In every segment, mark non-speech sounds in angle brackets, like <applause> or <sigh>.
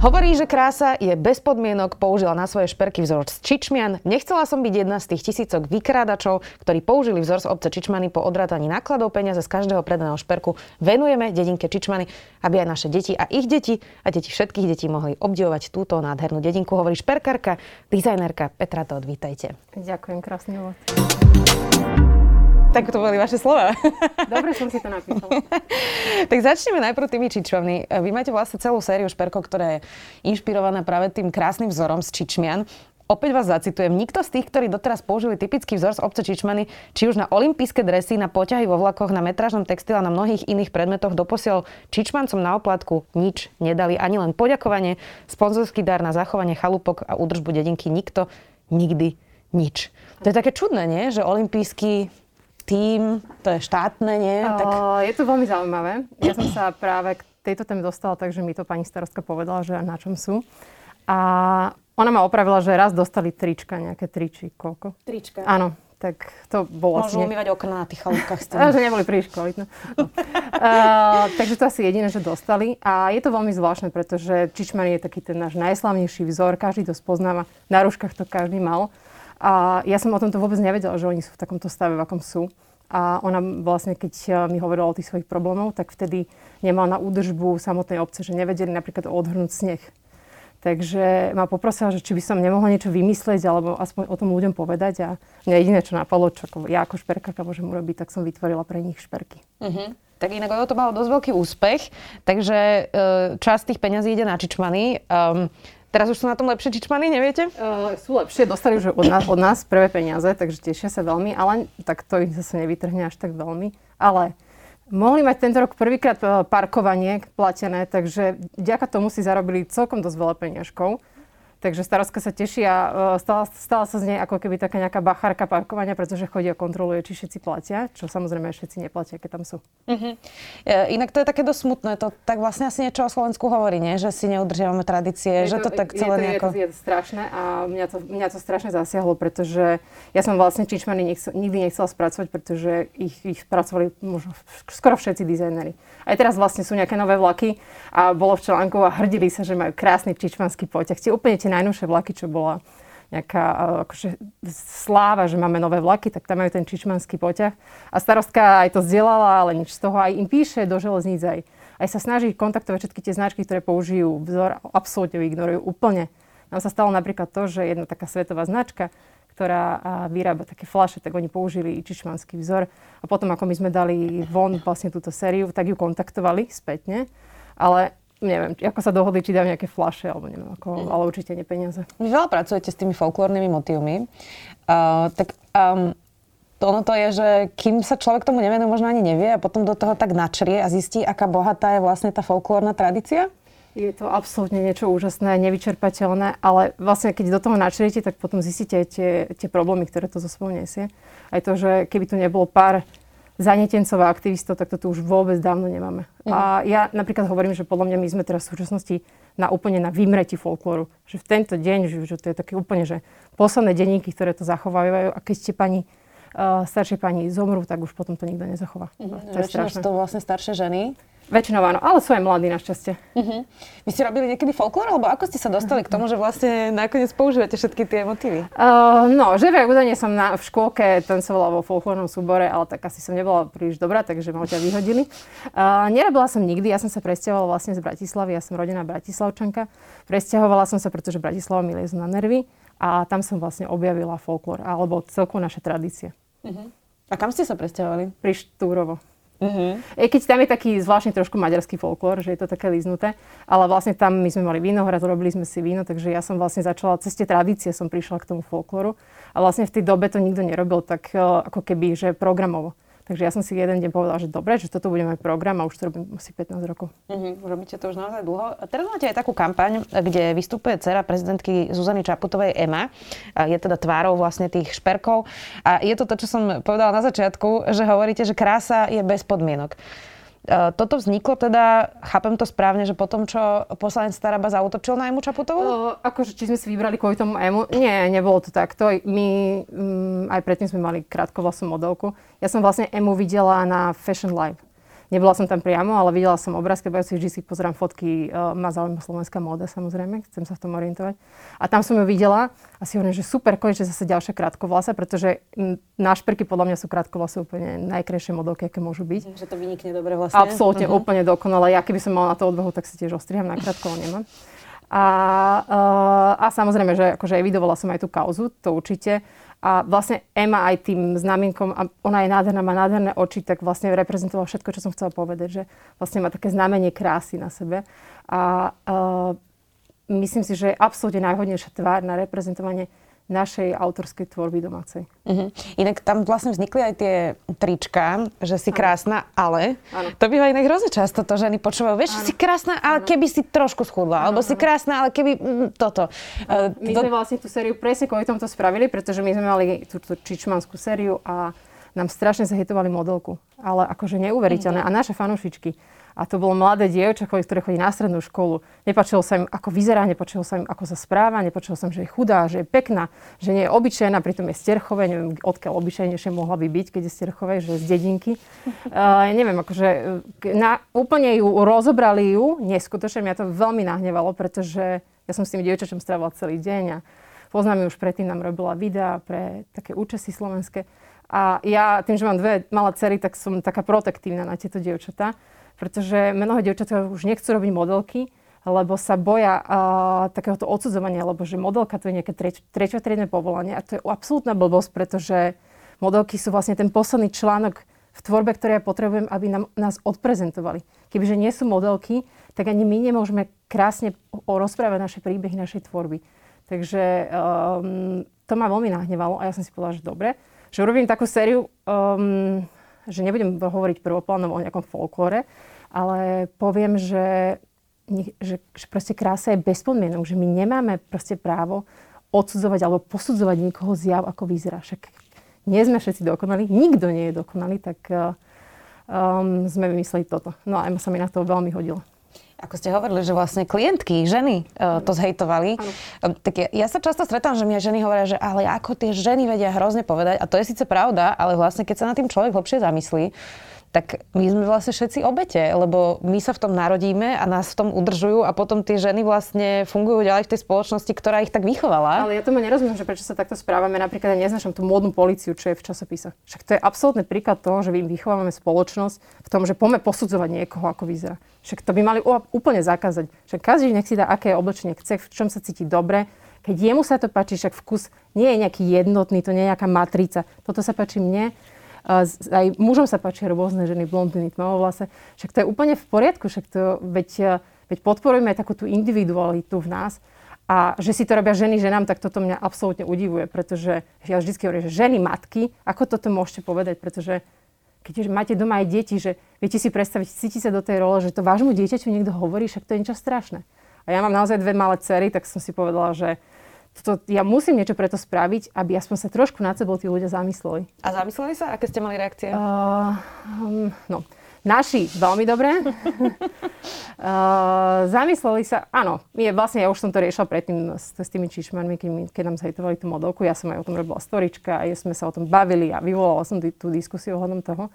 Hovorí, že krása je bez podmienok, použila na svoje šperky vzor z Čičmian. Nechcela som byť jedna z tých tisícok vykrádačov, ktorí použili vzor z obce Čičmany po odrátaní nákladov peniaze z každého predaného šperku. Venujeme dedinke Čičmany, aby aj naše deti a ich deti a deti všetkých detí mohli obdivovať túto nádhernú dedinku. Hovorí šperkárka, dizajnerka Petra Todd. Vítajte. Ďakujem, krásny úvod. Tak to boli vaše slova. <laughs> Dobre som si to napísala. <laughs> tak začneme najprv tými čičmami. Vy máte vlastne celú sériu šperkov, ktorá je inšpirovaná práve tým krásnym vzorom z čičmian. Opäť vás zacitujem. Nikto z tých, ktorí doteraz použili typický vzor z obce Čičmany, či už na olympijské dresy, na poťahy vo vlakoch, na metrážnom textile a na mnohých iných predmetoch doposiaľ Čičmancom na oplatku nič nedali. Ani len poďakovanie, sponzorský dar na zachovanie chalúpok a údržbu dedinky. Nikto nikdy nič. To je také čudné, nie? Že olympijský tým, to je štátne, nie? Tak... je to veľmi zaujímavé. Ja som sa práve k tejto téme dostala tak, že mi to pani starostka povedala, že na čom sú. A ona ma opravila, že raz dostali trička, nejaké triči, koľko? Trička? Áno, tak to bolo Môžu umývať okna na tých chalúbkach. že <laughs> neboli príliš kvalitné. No. uh, takže to asi jediné, že dostali. A je to veľmi zvláštne, pretože Čičman je taký ten náš najslavnejší vzor, každý to spoznáva. Na rúškach to každý mal. A ja som o tomto vôbec nevedela, že oni sú v takomto stave, v akom sú. A ona vlastne, keď eh, mi hovorila o tých svojich problémov, tak vtedy nemala na údržbu samotnej obce, že nevedeli napríklad odhrnúť sneh. Takže ma poprosila, že či by som nemohla niečo vymyslieť, alebo aspoň o tom ľuďom povedať. A mňa jediné, čo napadlo, čo ja ako šperkárka môžem urobiť, tak som vytvorila pre nich šperky. Uh-huh. Tak inak to malo dosť veľký úspech, takže eh, časť tých peňazí ide na čičmany. Um, Teraz už sú na tom lepšie čičmany, neviete? Uh, sú lepšie, dostali už od nás, od nás prvé peniaze, takže tešia sa veľmi, ale tak to ich zase nevytrhne až tak veľmi. Ale mohli mať tento rok prvýkrát e, parkovanie platené, takže vďaka tomu si zarobili celkom dosť veľa peniažkov. Takže starostka sa teší a e, stala, stala sa z nej ako keby taká nejaká bachárka parkovania, pretože chodí a kontroluje, či všetci platia, čo samozrejme všetci neplatia, keď tam sú. Uh-huh. Inak to je také dosť smutné, to tak vlastne asi niečo o Slovensku hovorí, nie? že si neudržiavame tradície, je že to, to tak celé je to, nejako... Je to, je to strašné a mňa to, mňa to strašne zasiahlo, pretože ja som vlastne Čičmany nechcel, nikdy nechcela spracovať, pretože ich, ich spracovali možno skoro všetci dizajneri. Aj teraz vlastne sú nejaké nové vlaky a bolo v článku a hrdili sa, že majú krásny čičmanský poťah. Tie úplne tie najnovšie vlaky, čo bola nejaká akože, sláva, že máme nové vlaky, tak tam majú ten čičmanský poťah. A starostka aj to zdieľala, ale nič z toho. Aj im píše do železníc aj, aj sa snaží kontaktovať všetky tie značky, ktoré použijú vzor, absolútne ignorujú úplne. Nám sa stalo napríklad to, že jedna taká svetová značka, ktorá vyrába také flaše, tak oni použili čičmanský vzor. A potom, ako my sme dali von vlastne túto sériu, tak ju kontaktovali spätne. Ale neviem, ako sa dohodli, či dajú nejaké flaše, alebo neviem, ako, mm. ale určite nie peniaze. Vy veľa pracujete s tými folklórnymi motívmi. Uh, tak um, to ono to je, že kým sa človek tomu nevenuje, možno ani nevie a potom do toho tak načrie a zistí, aká bohatá je vlastne tá folklórna tradícia? Je to absolútne niečo úžasné, nevyčerpateľné, ale vlastne keď do toho načriete, tak potom zistíte tie, tie problémy, ktoré to zo sebou nesie. Aj to, že keby tu nebolo pár zanetencov a aktivistov, tak to tu už vôbec dávno nemáme. Mm. A ja napríklad hovorím, že podľa mňa my sme teraz v súčasnosti na úplne na vymreti folklóru. Že v tento deň, že, že to je také úplne, že posledné denníky, ktoré to zachovávajú a keď ste pani uh, staršie pani zomrú, tak už potom to nikto nezachová. Mm. To je strašné. to vlastne staršie ženy. Väčšinou áno, ale sú aj mladí našťastie. Uh-huh. Vy ste robili niekedy folklór, alebo ako ste sa dostali k tomu, že vlastne nakoniec používate všetky tie motívy? Uh, no, živé údajne som na, v škôlke tancovala vo folklórnom súbore, ale tak asi som nebola príliš dobrá, takže ma ťa vyhodili. Uh, nerobila som nikdy, ja som sa presťahovala vlastne z Bratislavy, ja som rodina Bratislavčanka. Presťahovala som sa, pretože Bratislava mi liezla na nervy a tam som vlastne objavila folklór, alebo celkovo naše tradície. Uh-huh. A kam ste sa presťahovali? Pri Štúrovo. Uh-huh. Keď tam je taký zvláštny trošku maďarský folklór, že je to také líznuté, ale vlastne tam my sme mali vínohrad, robili sme si víno, takže ja som vlastne začala, cez tie tradície som prišla k tomu folklóru a vlastne v tej dobe to nikto nerobil tak eh, ako keby, že programovo. Takže ja som si jeden deň povedala, že dobre, že toto bude môj program a už to robím asi 15 rokov. Mm-hmm, robíte to už naozaj dlho. Teraz máte aj takú kampaň, kde vystupuje dcera prezidentky Zuzany Čaputovej Ema. Je teda tvárou vlastne tých šperkov. A je to to, čo som povedala na začiatku, že hovoríte, že krása je bez podmienok. Uh, toto vzniklo teda, chápem to správne, že potom, čo poslanec Staraba zautočil na Emu Čaputovú? Uh, akože, či sme si vybrali kvôli tomu Emu? Nie, nebolo to takto. My um, aj predtým sme mali krátkovlasú modelku. Ja som vlastne Emu videla na Fashion Live. Nebola som tam priamo, ale videla som obrázky, bo ja si vždy si pozerám fotky, uh, ma zaujíma slovenská móda samozrejme, chcem sa v tom orientovať. A tam som ju videla a si hovorím, že super, konečne zase ďalšia krátkovlasa, pretože na šperky podľa mňa sú krátkovlasy úplne najkrajšie modelky, aké môžu byť. Že to vynikne dobre vlastne. Absolútne, uh-huh. úplne dokonale. Ja keby som mala na to odvahu, tak si tiež ostriham na krátko, nemám. A, uh, a samozrejme, že akože evidovala som aj tú kauzu, to určite. A vlastne Emma aj tým znamienkom, a ona je nádherná, má nádherné oči, tak vlastne reprezentovala všetko, čo som chcela povedať, že vlastne má také znamenie krásy na sebe. A uh, myslím si, že je absolútne najhodnejšia tvár na reprezentovanie našej autorskej tvorby domácej. Uh-huh. Inak tam vlastne vznikli aj tie trička, že si krásna, ale ano. to býva inak hrozne často, to ženy počúvajú, vieš, ano. si krásna, ale ano. keby si trošku schudla, ano, alebo si krásna, ale keby mm, toto. Uh, my to... sme vlastne tú sériu presne kvôli tomto spravili, pretože my sme mali tú, tú čičmanskú sériu a nám strašne zahitovali modelku. Ale akože neuveriteľné. Uh-huh. A naše fanúšičky a to bolo mladé dievča, ktoré chodí na strednú školu. Nepačilo sa im, ako vyzerá, nepačilo sa im, ako sa správa, nepačilo sa im, že je chudá, že je pekná, že nie je obyčajná, pritom je sterchové, neviem, odkiaľ obyčajnejšie mohla by byť, keď je sterchové, že je z dedinky. Uh, <laughs> neviem, akože na, úplne ju rozobrali ju, neskutočne, mňa to veľmi nahnevalo, pretože ja som s tým dievčačom strávila celý deň a poznám ju už predtým, nám robila videá pre také účasy slovenské. A ja, tým, že mám dve malé cery, tak som taká protektívna na tieto dievčatá pretože mnohé dievčatá už nechcú robiť modelky, lebo sa boja uh, takéhoto odsudzovania, lebo že modelka to je nejaké treč, treťotriedne povolanie a to je absolútna blbosť, pretože modelky sú vlastne ten posledný článok v tvorbe, ktoré ja potrebujem, aby nám, nás odprezentovali. Kebyže nie sú modelky, tak ani my nemôžeme krásne rozprávať naše príbehy, našej tvorby. Takže um, to ma veľmi nahnevalo a ja som si povedala, že dobre, že urobím takú sériu um, že nebudem hovoriť prvoplánovo o nejakom folklore, ale poviem, že, že, že proste krása je bez podmienok, že my nemáme proste právo odsudzovať alebo posudzovať niekoho zjav, ako vyzerá. Však nie sme všetci dokonali, nikto nie je dokonalý, tak um, sme vymysleli toto. No a sa mi na to veľmi hodilo. Ako ste hovorili, že vlastne klientky, ženy uh, to zhejtovali. Uh, tak ja, ja sa často stretám, že mi ženy hovoria, že ale ako tie ženy vedia hrozne povedať. A to je síce pravda, ale vlastne keď sa na tým človek hlbšie zamyslí, tak my sme vlastne všetci obete, lebo my sa v tom narodíme a nás v tom udržujú a potom tie ženy vlastne fungujú ďalej v tej spoločnosti, ktorá ich tak vychovala. Ale ja tomu nerozumiem, že prečo sa takto správame. Napríklad ja neznašam tú módnu policiu, čo je v časopise. Však to je absolútny príklad toho, že my vychovávame spoločnosť v tom, že poďme posudzovať niekoho, ako vyzerá. Však to by mali úplne zakázať. Však každý nech si dá, aké oblečenie chce, v čom sa cíti dobre. Keď jemu sa to páči, však vkus nie je nejaký jednotný, to nie je nejaká matrica. Toto sa páči mne aj mužom sa páčia rôzne ženy, blondiny, tmavovlase. Však to je úplne v poriadku, však to, veď, veď podporujeme aj takú tú individualitu v nás. A že si to robia ženy ženám, tak toto mňa absolútne udivuje, pretože ja vždy hovorím, že ženy, matky, ako toto môžete povedať, pretože keď máte doma aj deti, že viete si predstaviť, cíti sa do tej role, že to vášmu dieťaťu niekto hovorí, však to je niečo strašné. A ja mám naozaj dve malé cery, tak som si povedala, že to, ja musím niečo preto spraviť, aby aspoň sa trošku nad sebou tí ľudia zamysleli. A zamysleli sa? Aké ste mali reakcie? Uh, um, no, naši veľmi dobré. <laughs> uh, zamysleli sa, áno, je, vlastne ja už som to riešila predtým s, s tými čišmanmi, keď, keď nám zhejtovali tú modelku. Ja som aj o tom robila storička a sme sa o tom bavili a vyvolala som tú diskusiu ohľadom toho.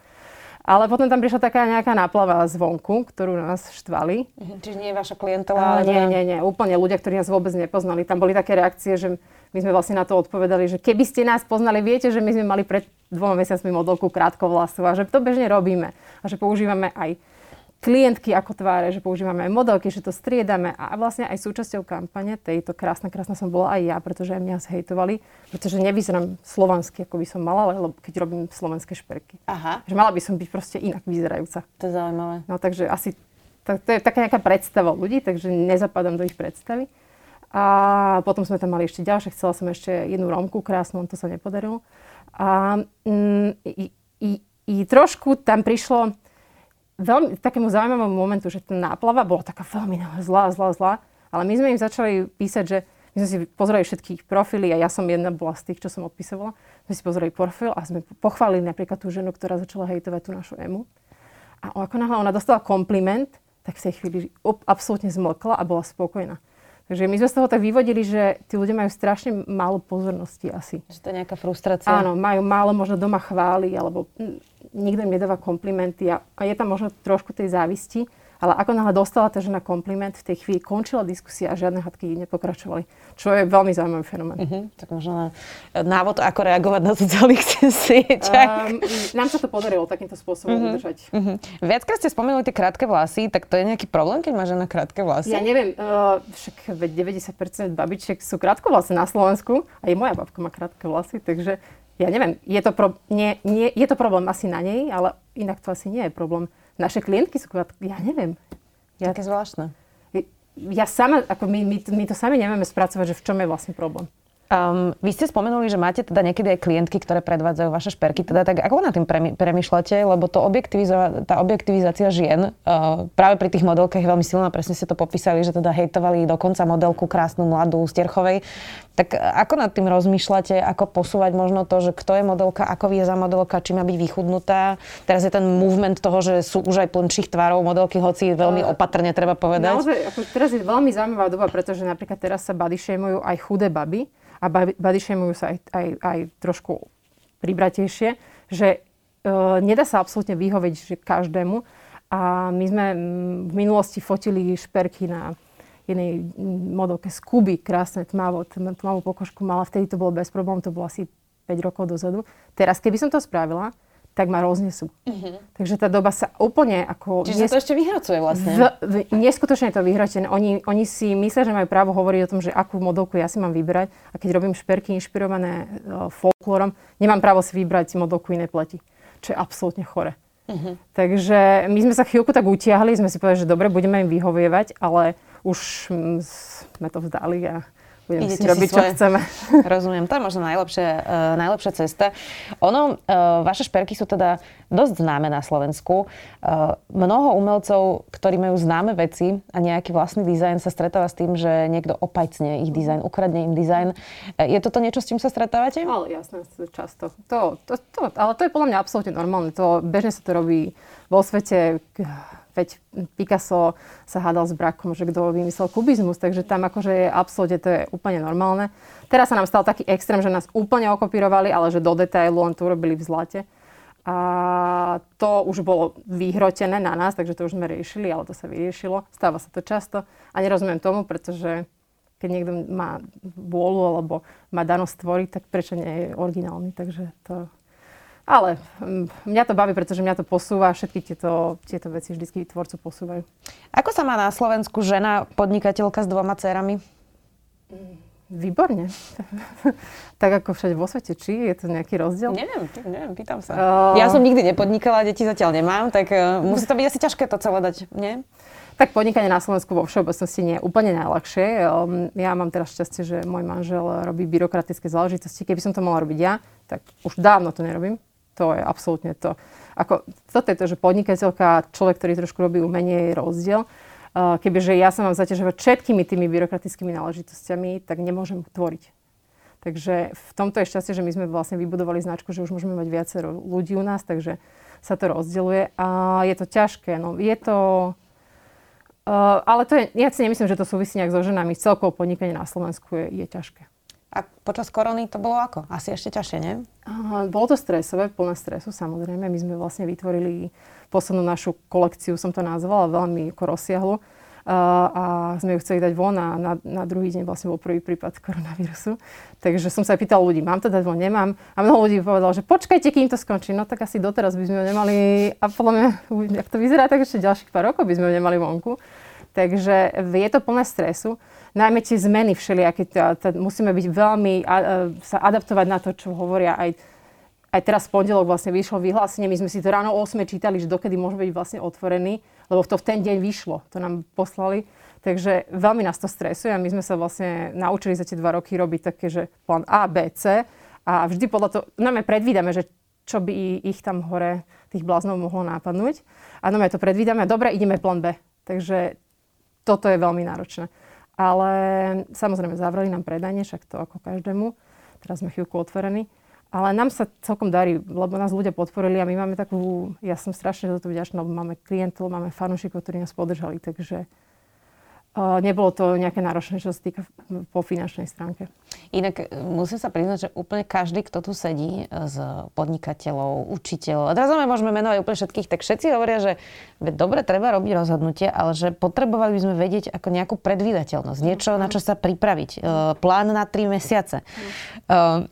Ale potom tam prišla taká nejaká náplava zvonku, ktorú nás štvali. Mhm, čiže nie je vaša klientela? Uh, nie, nie, nie. Úplne ľudia, ktorí nás vôbec nepoznali. Tam boli také reakcie, že my sme vlastne na to odpovedali, že keby ste nás poznali, viete, že my sme mali pred dvoma mesiacmi modelku krátkovlasu a že to bežne robíme. A že používame aj klientky ako tváre, že používame aj modelky, že to striedame a vlastne aj súčasťou kampane tejto krásna, krásna som bola aj ja, pretože aj mňa zhejtovali, pretože nevyzerám slovansky, ako by som mala, lebo keď robím slovenské šperky. Aha. Že mala by som byť proste inak vyzerajúca. To je zaujímavé. No takže asi to, to je taká nejaká predstava ľudí, takže nezapadám do ich predstavy. A potom sme tam mali ešte ďalšie, chcela som ešte jednu romku krásnu, to sa nepodarilo. A mm, i, i, i trošku tam prišlo, veľmi takému zaujímavému momentu, že tá náplava bola taká veľmi <laughs> zlá, zlá, zlá, ale my sme im začali písať, že my sme si pozreli všetky ich profily a ja som jedna bola z tých, čo som odpisovala. My si pozreli profil a sme pochválili napríklad tú ženu, ktorá začala hejtovať tú našu emu. A ako náhle ona dostala kompliment, tak v tej chvíli absolútne zmlkla a bola spokojná. Takže my sme z toho tak vyvodili, že tí ľudia majú strašne málo pozornosti asi. Že to je nejaká frustrácia. Áno, majú málo možno doma chvály, alebo nikto im nedáva komplimenty a, a je tam možno trošku tej závisti. Ale ako náhle dostala tá žena kompliment, v tej chvíli končila diskusia a žiadne hadky nepokračovali. Čo je veľmi zaujímavý fenomén. Uh-huh. Tak možno návod, ako reagovať na sociálnych <laughs> sieťach. Um, nám sa to podarilo takýmto spôsobom uh-huh. udržať. Uh-huh. Viackrát ste spomenuli tie krátke vlasy, tak to je nejaký problém, keď má žena krátke vlasy? Ja neviem, uh, však 90% babičiek sú krátko vlasy na Slovensku. Aj moja babka má krátke vlasy, takže ja neviem, je to, pro, nie, nie, je to problém asi na nej, ale inak to asi nie je problém naše klientky sú, ja neviem. Ja, Také zvláštne. Ja sama, ako my, my, my to sami nevieme spracovať, že v čom je vlastne problém. Um, vy ste spomenuli, že máte teda niekedy aj klientky, ktoré predvádzajú vaše šperky. Teda tak ako na tým premyšľate? Lebo to objektivizo- tá objektivizácia žien uh, práve pri tých modelkách je veľmi silná. Presne ste to popísali, že teda hejtovali dokonca modelku krásnu, mladú, Stierchovej. Tak ako nad tým rozmýšľate? Ako posúvať možno to, že kto je modelka, ako vie za modelka, či má byť vychudnutá? Teraz je ten movement toho, že sú už aj plnších tvárov modelky, hoci veľmi opatrne treba povedať. Naozaj, ako teraz je veľmi zaujímavá doba, pretože napríklad teraz sa body aj chudé baby a body sa aj, aj, aj trošku pribratejšie, že e, nedá sa absolútne vyhovieť že každému. A my sme v minulosti fotili šperky na jednej modelke z Kuby, krásne tmavo, tmavú pokožku mala, vtedy to bolo bez problémov, to bolo asi 5 rokov dozadu. Teraz, keby som to spravila, tak ma roznesú. Uh-huh. Takže tá doba sa úplne ako... Čiže nes... sa to ešte vyhracuje vlastne. V, v, neskutočne je to vyhračené. Oni, oni si myslia, že majú právo hovoriť o tom, že akú modelku ja si mám vybrať. A keď robím šperky inšpirované uh, folklórom, nemám právo si vybrať modelku inej pleti. Čo je absolútne chore. Uh-huh. Takže my sme sa chvíľku tak utiahli, sme si povedali, že dobre, budeme im vyhovievať, ale už mm, sme to vzdali a budeme si robiť, svoje... čo chceme. <laughs> Rozumiem, to je možno najlepšia, uh, najlepšia cesta. Ono, uh, vaše šperky sú teda dosť známe na Slovensku. Uh, mnoho umelcov, ktorí majú známe veci a nejaký vlastný dizajn sa stretáva s tým, že niekto opajcne ich dizajn, ukradne im dizajn. Je toto niečo, s čím sa stretávate? Ale jasné, často. To, to, to, ale to je podľa mňa absolútne normálne. To, bežne sa to robí vo svete Veď Picasso sa hádal s brakom, že kto vymyslel kubizmus, takže tam akože je absolútne to je úplne normálne. Teraz sa nám stal taký extrém, že nás úplne okopírovali, ale že do detailu len to urobili v zlate. A to už bolo vyhrotené na nás, takže to už sme riešili, ale to sa vyriešilo. Stáva sa to často a nerozumiem tomu, pretože keď niekto má vôľu alebo má danosť tvoriť, tak prečo nie je originálny. Takže to ale mm, mňa to baví, pretože mňa to posúva, všetky tieto, tieto veci vždy tvorcu posúvajú. Ako sa má na Slovensku žena podnikateľka s dvoma dcerami? Mm, výborne. <laughs> tak ako všade vo svete. Či je to nejaký rozdiel? Neviem, neviem pýtam sa. Uh... Ja som nikdy nepodnikala, deti zatiaľ nemám, tak uh, musí to byť asi ťažké to celé dať, nie? Tak podnikanie na Slovensku vo všeobecnosti nie je úplne najľahšie. Um, ja mám teraz šťastie, že môj manžel robí byrokratické záležitosti. Keby som to mala robiť ja, tak už dávno to nerobím. To je absolútne to. Ako, toto je to, že podnikateľka, človek, ktorý trošku robí umenie, je rozdiel. Kebyže ja sa mám zaťažovať všetkými tými byrokratickými náležitosťami, tak nemôžem tvoriť. Takže v tomto je šťastie, že my sme vlastne vybudovali značku, že už môžeme mať viacero ľudí u nás, takže sa to rozdeľuje. A je to ťažké. No, je to... Uh, ale to je, ja si nemyslím, že to súvisí nejak so ženami. Celkovo podnikanie na Slovensku je, je ťažké. A počas korony to bolo ako? Asi ešte ťažšie, nie? Bolo to stresové, plné stresu samozrejme. My sme vlastne vytvorili poslednú našu kolekciu, som to nazvala, veľmi ako rozsiahlu. A sme ju chceli dať von a na, na druhý deň vlastne bol prvý prípad koronavírusu. Takže som sa pýtal ľudí, mám to dať von, nemám. A mnoho ľudí povedalo, že počkajte, kým to skončí. No tak asi doteraz by sme ho nemali, a podľa mňa, ak to vyzerá, tak ešte ďalších pár rokov by sme ho nemali vonku. Takže je to plné stresu najmä tie zmeny všelijaké, musíme byť veľmi, a, a, sa adaptovať na to, čo hovoria aj, aj teraz v pondelok vlastne vyšlo vyhlásenie, my sme si to ráno o 8 čítali, že dokedy môže byť vlastne otvorený, lebo to v ten deň vyšlo, to nám poslali. Takže veľmi nás to stresuje a my sme sa vlastne naučili za tie dva roky robiť také, že plán A, B, C a vždy podľa toho, no my predvídame, že čo by ich tam hore, tých bláznov mohlo nápadnúť. A no to predvídame dobre, ideme plán B. Takže toto je veľmi náročné. Ale samozrejme zavreli nám predanie, však to ako každému. Teraz sme chvíľku otvorení. ale nám sa celkom darí, lebo nás ľudia podporili a my máme takú, ja som strašne za to vďačná, lebo máme klientov, máme fanúšikov, ktorí nás podržali, takže nebolo to nejaké náročné, čo sa týka po finančnej stránke. Inak e, musím sa priznať, že úplne každý, kto tu sedí z podnikateľov, učiteľov, a teraz môžeme menovať úplne všetkých, tak všetci hovoria, že dobre, treba robiť rozhodnutie, ale že potrebovali by sme vedieť ako nejakú predvídateľnosť, niečo, na čo sa pripraviť, uh, plán na tri mesiace. Uh,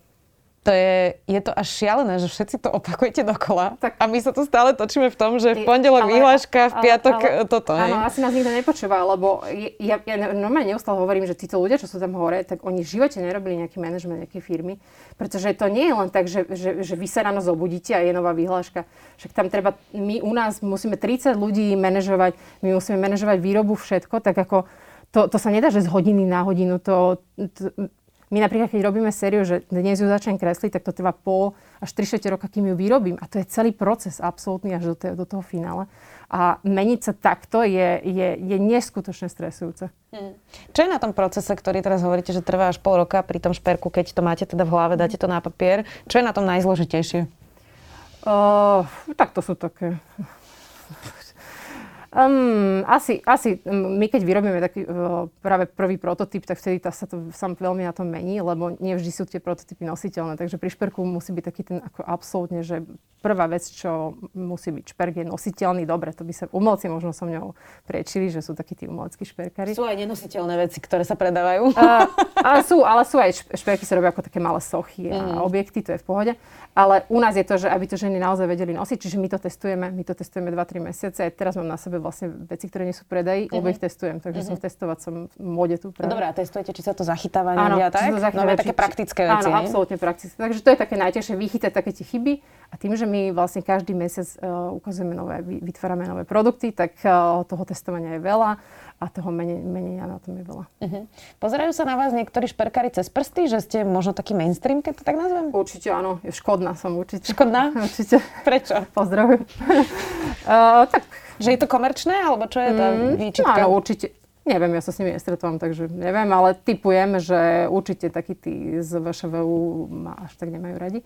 to je, je to až šialené, že všetci to opakujete dokola tak. a my sa tu stále točíme v tom, že v pondelok vyhláška, v piatok ale, ale, toto. Áno, asi nás nikto nepočúva, lebo ja, ja normálne neustále hovorím, že títo ľudia, čo sú tam hore, tak oni v živote nerobili nejaký manažment nejakej firmy, pretože to nie je len tak, že, že, že vy sa ráno zobudíte a je nová vyhláška. Však tam treba, my u nás musíme 30 ľudí manažovať, my musíme manažovať výrobu všetko, tak ako to, to sa nedá, že z hodiny na hodinu to, to my napríklad, keď robíme sériu, že dnes ju začnem kresliť, tak to trvá pol až 3 roka, kým ju vyrobím. A to je celý proces absolútny až do, te, do toho finále. A meniť sa takto je, je, je neskutočne stresujúce. Hmm. Čo je na tom procese, ktorý teraz hovoríte, že trvá až pol roka pri tom šperku, keď to máte teda v hlave, dáte to na papier? Čo je na tom najzložitejšie? Uh, tak to sú také Um, asi, asi my keď vyrobíme taký uh, práve prvý prototyp, tak vtedy tá, sa to sam veľmi na tom mení, lebo nie vždy sú tie prototypy nositeľné. Takže pri šperku musí byť taký ten ako absolútne, že prvá vec, čo musí byť šperk je nositeľný. Dobre, to by sa umelci možno so mňou priečili, že sú takí tí umeleckí šperkári. Sú aj nenositeľné veci, ktoré sa predávajú. Uh, ale, sú, ale sú aj šperky, sa robia ako také malé sochy a mm. objekty, to je v pohode. Ale u nás je to, že aby to ženy naozaj vedeli nosiť, čiže my to testujeme, my to testujeme 2-3 mesiace. Teraz mám na sebe vlastne veci, ktoré nie sú predaj, uh-huh. lebo ich testujem, takže uh-huh. som v testovacom móde tu. Práve. Dobre, a testujete, či sa to zachytáva áno, a tak? Zachytáva, no, také praktické veci. Áno, absolútne praktické. Takže to je také najťažšie, vychytať také tie chyby a tým, že my vlastne každý mesiac uh, ukazujeme nové, vytvárame nové produkty, tak uh, toho testovania je veľa a toho menej, menej na tom je veľa. Uh-huh. Pozerajú sa na vás niektorí šperkári cez prsty, že ste možno taký mainstream, keď to tak nazvem? Určite áno, škodná som určite. Škodná? <laughs> určite. Prečo? Pozdravujem. uh, <laughs> tak. Že je to komerčné, alebo čo je tá mm, výčitka? Áno, určite. Neviem, ja sa s nimi nestretávam, takže neviem, ale typujem, že určite takí tí z VŠVU ma až tak nemajú radi.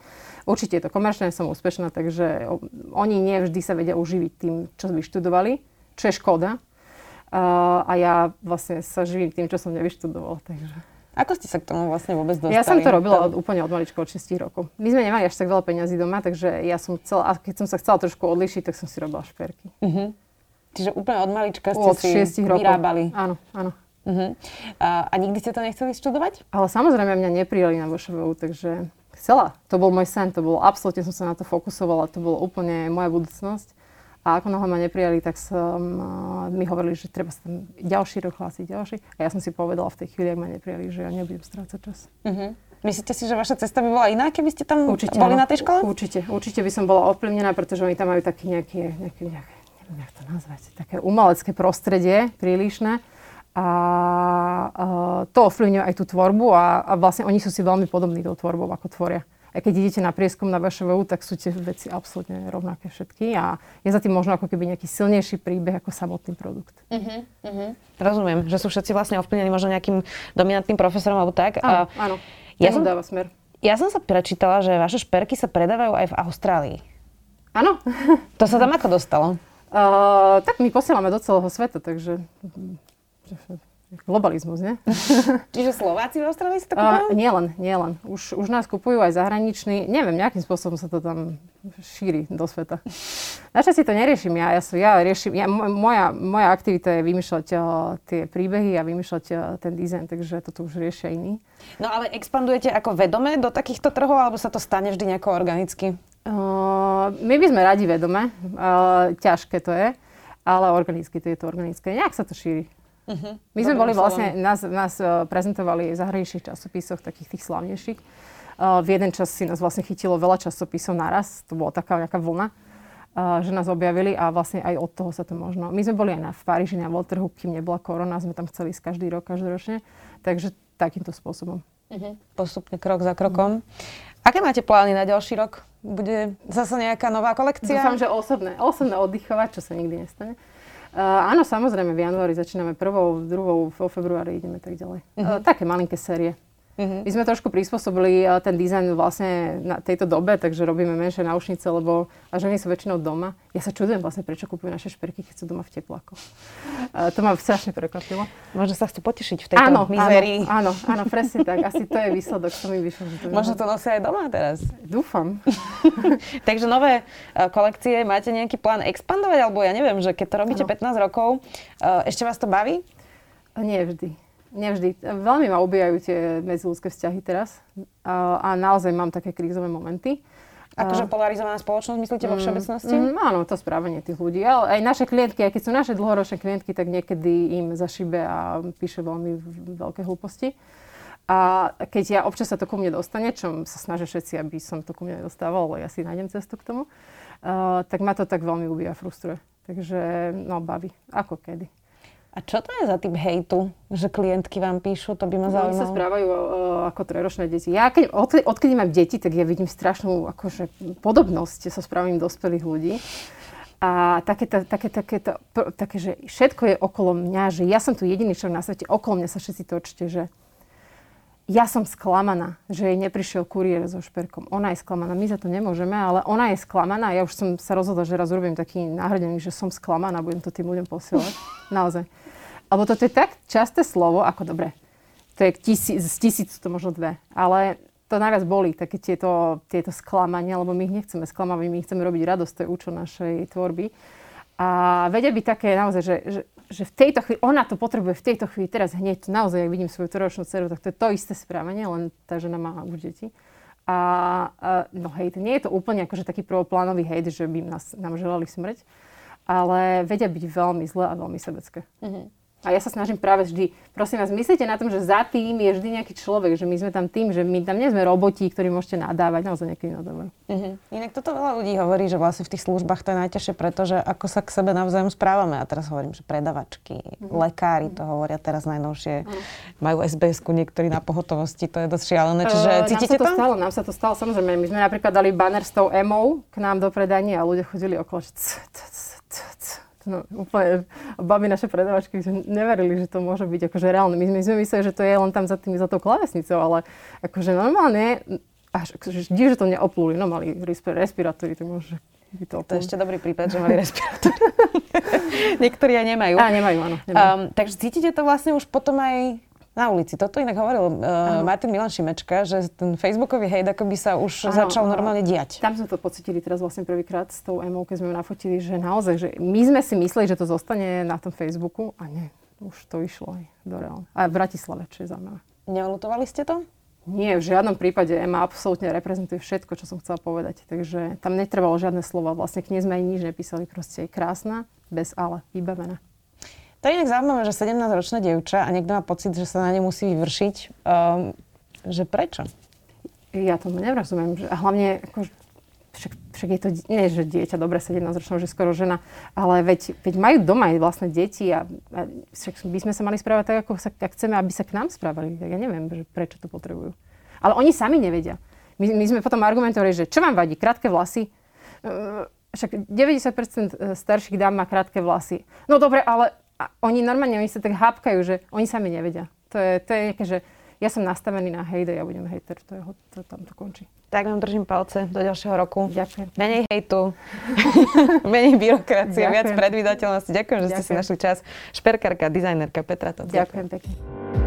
Určite je to komerčné, som úspešná, takže oni nevždy sa vedia uživiť tým, čo vyštudovali, čo je škoda, Uh, a ja vlastne sa živím tým, čo som nevyštudovala. Takže. Ako ste sa k tomu vlastne vôbec dostali? Ja som to robila od, úplne od maličko, od 6 rokov. My sme nemali až tak veľa peňazí doma, takže ja som chcela, a keď som sa chcela trošku odlišiť, tak som si robila šperky. Uh-huh. Čiže úplne od malička ste od si vyrábali. Áno, áno. Uh-huh. A, a nikdy ste to nechceli študovať? Ale samozrejme mňa neprijali na VŠVU, takže chcela. To bol môj sen, to bolo absolútne som sa na to fokusovala, to bolo úplne moja budúcnosť. A ako náhle ma neprijali, tak som, uh, mi hovorili, že treba sa tam ďalší rok hlásiť, ďalší. A ja som si povedala v tej chvíli, ak ma neprijali, že ja nebudem strácať čas. Uh-huh. Myslíte si, že vaša cesta by bola iná, keby ste tam určite, boli áno. na tej škole? Určite, určite by som bola ovplyvnená, pretože oni tam majú také nejaké, nejaké, nejaké jak to nazvať, také umelecké prostredie prílišné. A uh, to ovplyvňuje aj tú tvorbu a, a vlastne oni sú si veľmi podobní tou tvorbou, ako tvoria aj keď idete na prieskum na VŠVU, tak sú tie veci absolútne rovnaké všetky a je za tým možno ako keby nejaký silnejší príbeh ako samotný produkt. Uh-huh, uh-huh. Rozumiem, že sú všetci vlastne ovplyvnení možno nejakým dominantným profesorom alebo tak. Áno, áno. Ja som, dáva smer. Ja som sa prečítala, že vaše šperky sa predávajú aj v Austrálii. Áno. to sa tam ako dostalo? Uh, tak my posielame do celého sveta, takže Globalizmus, nie? <laughs> Čiže Slováci v Austrálii si to kupujú? Uh, nie len, nie len. Už, už nás kupujú aj zahraniční. Neviem, nejakým spôsobom sa to tam šíri do sveta. Našťastie to neriešim ja. Ja, ja riešim, ja, moja, moja aktivita je vymýšľať uh, tie príbehy a vymýšľať uh, ten dizajn, takže toto už riešia iní. No ale expandujete ako vedome do takýchto trhov, alebo sa to stane vždy nejako organicky? Uh, my by sme radi vedome. Uh, ťažké to je, ale organicky to je to organické. Nejak sa to šíri. Uh-huh. My sme boli vlastne, nás, nás prezentovali v zahraničných časopisoch, takých tých slavnejších. Uh, v jeden čas si nás vlastne chytilo veľa časopisov naraz, to bola taká nejaká vlna, uh, že nás objavili a vlastne aj od toho sa to možno... My sme boli aj na, v Paríži na Volterhu, kým nebola korona, sme tam chceli ísť každý rok, každoročne, takže takýmto spôsobom. Uh-huh. Postupne krok za krokom. Uh-huh. Aké máte plány na ďalší rok? Bude zase nejaká nová kolekcia? Dúfam, že osobné, osobné oddychovať, čo sa nikdy nestane. Uh, áno, samozrejme, v januári začíname prvou, druhou, vo februári ideme tak ďalej. Uh-huh. Uh, také malinké série. Uh-huh. My sme trošku prispôsobili eh, ten dizajn vlastne na tejto dobe, takže robíme menšie náušnice, lebo a ženy sú väčšinou doma. Ja sa čudujem vlastne, prečo kúpujú naše šperky, keď sú doma v teplákoch. Uh, to ma strašne prekvapilo. Možno sa chcú potešiť v tejto áno, mizérii. Áno, áno, áno, presne tak. Asi to je výsledok, to mi vyšlo. Že to Možno to nosia aj doma teraz. Dúfam. <laughs> takže nové uh, kolekcie, máte nejaký plán expandovať? Alebo ja neviem, že keď to robíte ano. 15 rokov, ešte vás to baví? Nie vždy. Nevždy. Veľmi ma ubijajú tie medziludské vzťahy teraz a, a naozaj mám také krízové momenty. Akože polarizovaná spoločnosť, myslíte vo mm, všeobecnosti? Mm, áno, to správanie tých ľudí. Ale aj naše klientky, aj keď sú naše dlhoročné klientky, tak niekedy im zašibe a píše veľmi veľké hlúposti. A keď ja občas sa to ku mne dostane, čo sa snažia všetci, aby som to ku mne nedostával, ale ja si nájdem cestu k tomu, uh, tak ma to tak veľmi ubíja, frustruje. Takže, no, baví. Ako kedy. A čo to je za typ hejtu, že klientky vám píšu? To by ma zaujímalo. Oni sa správajú uh, ako trojročné deti. Ja keď, od, odkedy mám deti, tak ja vidím strašnú akože, podobnosť so správaním dospelých ľudí. A také, také, také, také, že všetko je okolo mňa, že ja som tu jediný človek na svete, okolo mňa sa všetci točte, že ja som sklamaná, že jej neprišiel kuriér so šperkom. Ona je sklamaná, my za to nemôžeme, ale ona je sklamaná. Ja už som sa rozhodla, že raz urobím taký náhradený, že som sklamaná, budem to tým ľuďom posielať. Naozaj. Alebo toto je tak časté slovo, ako dobre, to je tisíc, z tisíc to možno dve, ale to najviac boli, také tieto, tieto sklamania, lebo my ich nechceme sklamať, my chceme robiť radosť, to je účel našej tvorby. A vedia byť také naozaj, že, že, že v tejto chvíli, ona to potrebuje v tejto chvíli, teraz hneď, naozaj, ak vidím svoju trojročnú dceru, tak to je to isté správanie, len tá žena má už deti. A, a no hejt, nie je to úplne akože taký prvoplánový hejt, že by nás, nám želali smrť, ale vedia byť veľmi zlé a veľmi sebecké. Mm-hmm. A ja sa snažím práve vždy, prosím vás, myslíte na tom, že za tým je vždy nejaký človek, že my sme tam tým, že my tam nie sme roboti, ktorí môžete nadávať, naozaj nejaký nadávajú. Uh-huh. Inak toto veľa ľudí hovorí, že vlastne v tých službách to je najťažšie, pretože ako sa k sebe navzájom správame. A teraz hovorím, že predavačky, uh-huh. lekári to hovoria teraz najnovšie, uh-huh. majú SBS-ku niektorí na pohotovosti, to je dosť šialené. Čiže uh, cítite nám sa to? to? Stalo, nám sa to stalo, samozrejme. My sme napríklad dali banner s tou emou k nám do predania a ľudia chodili okolo, No, úplne, babi naše predavačky neverili, že to môže byť akože reálne. My, my sme mysleli, že to je len tam za, tým, za tou klavesnicou, ale akože normálne, až akože, že to neopluli, no mali respirátory, to môže to, to je ešte dobrý prípad, že mali <laughs> respirátory. <laughs> Niektorí aj nemajú. Á, nemajú, áno. Nemajú. Um, takže cítite to vlastne už potom aj na ulici. Toto inak hovoril uh, Martin Milan Šimečka, že ten facebookový hejt ako by sa už ano, začal normálne diať. Tam sme to pocitili teraz vlastne prvýkrát s tou emou, keď sme ju nafotili, že naozaj, že my sme si mysleli, že to zostane na tom Facebooku a nie, už to išlo aj do reálne. A v Bratislave, čo je zaujímavé. Neolutovali ste to? Nie, v žiadnom prípade Ema absolútne reprezentuje všetko, čo som chcela povedať. Takže tam netrebalo žiadne slova. Vlastne k nej sme ani nič nepísali. Proste je krásna, bez ale, vybavená. Je inak zaujímavé, že 17-ročná dievča a niekto má pocit, že sa na ne musí vyvršiť. Um, že prečo? Ja tomu nerozumiem. Že, a hlavne, ako, však, však je to, nie že dieťa, dobre, 17-ročná, že skoro žena, ale veď, veď majú doma aj vlastné deti a, a však by sme sa mali správať tak, ako sa, ak chceme, aby sa k nám správali. Tak ja neviem, že prečo to potrebujú. Ale oni sami nevedia. My, my sme potom argumentovali, že čo vám vadí, krátke vlasy? Však 90% starších dám má krátke vlasy. No dobre, ale a oni normálne, oni sa tak hápkajú, že oni sami nevedia. To je, to je nejaké, že ja som nastavený na hejde, ja budem hejter, to, je, to tam to končí. Tak vám držím palce do ďalšieho roku. Ďakujem. Menej hejtu, <laughs> menej byrokracie, Ďakujem. viac predvídateľnosti. Ďakujem, že Ďakujem. ste si našli čas. Šperkárka, dizajnerka Petra to. Ďakujem pekne.